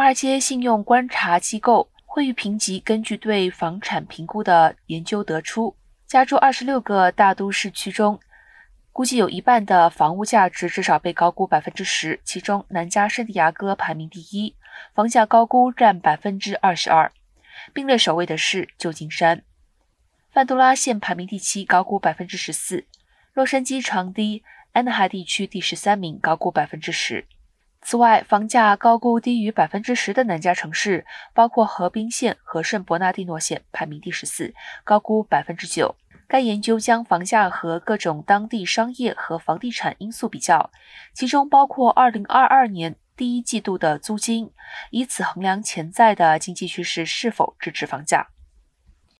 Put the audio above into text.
华尔街信用观察机构惠誉评级根据对房产评估的研究得出，加州二十六个大都市区中，估计有一半的房屋价值至少被高估百分之十，其中南加圣地亚哥排名第一，房价高估占百分之二十二，并列首位的是旧金山。范杜拉县排名第七，高估百分之十四；洛杉矶长堤安纳海地区第十三名，高估百分之十。此外，房价高估低于百分之十的南加城市包括河滨县和圣伯纳蒂诺县，排名第十四，高估百分之九。该研究将房价和各种当地商业和房地产因素比较，其中包括二零二二年第一季度的租金，以此衡量潜在的经济趋势是否支持房价。